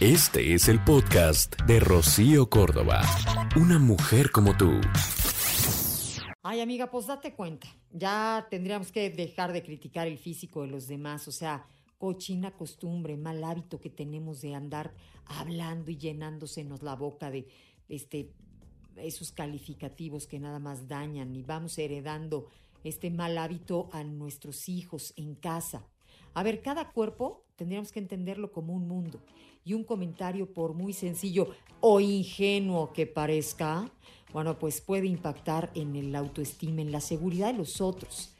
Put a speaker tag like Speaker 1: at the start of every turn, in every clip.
Speaker 1: Este es el podcast de Rocío Córdoba. Una mujer como tú.
Speaker 2: Ay, amiga, pues date cuenta. Ya tendríamos que dejar de criticar el físico de los demás. O sea, cochina costumbre, mal hábito que tenemos de andar hablando y llenándosenos la boca de este esos calificativos que nada más dañan y vamos heredando este mal hábito a nuestros hijos en casa. A ver, cada cuerpo tendríamos que entenderlo como un mundo y un comentario por muy sencillo o ingenuo que parezca, bueno, pues puede impactar en el autoestima, en la seguridad de los otros.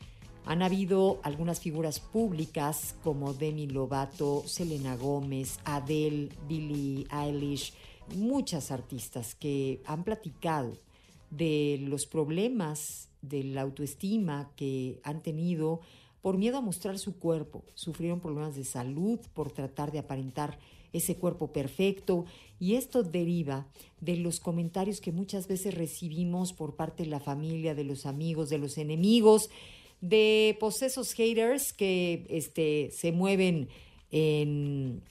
Speaker 2: Han habido algunas figuras públicas como Demi Lovato, Selena Gómez, Adele, Billie Eilish, muchas artistas que han platicado de los problemas de la autoestima que han tenido por miedo a mostrar su cuerpo. Sufrieron problemas de salud por tratar de aparentar ese cuerpo perfecto y esto deriva de los comentarios que muchas veces recibimos por parte de la familia, de los amigos, de los enemigos, de posesos haters que este, se mueven en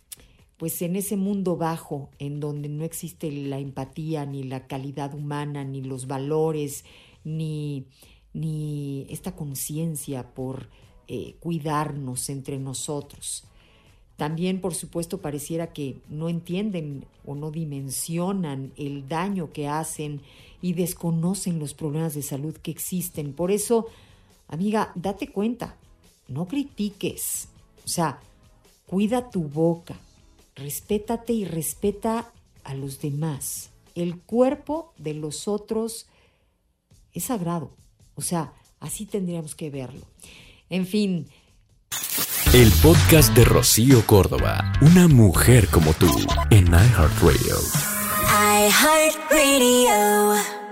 Speaker 2: pues en ese mundo bajo en donde no existe la empatía, ni la calidad humana, ni los valores, ni, ni esta conciencia por eh, cuidarnos entre nosotros. También, por supuesto, pareciera que no entienden o no dimensionan el daño que hacen y desconocen los problemas de salud que existen. Por eso, amiga, date cuenta, no critiques. O sea, cuida tu boca, respétate y respeta a los demás. El cuerpo de los otros es sagrado. O sea, así tendríamos que verlo. En fin.
Speaker 1: El podcast de Rocío Córdoba, una mujer como tú, en iHeartRadio. iHeartRadio.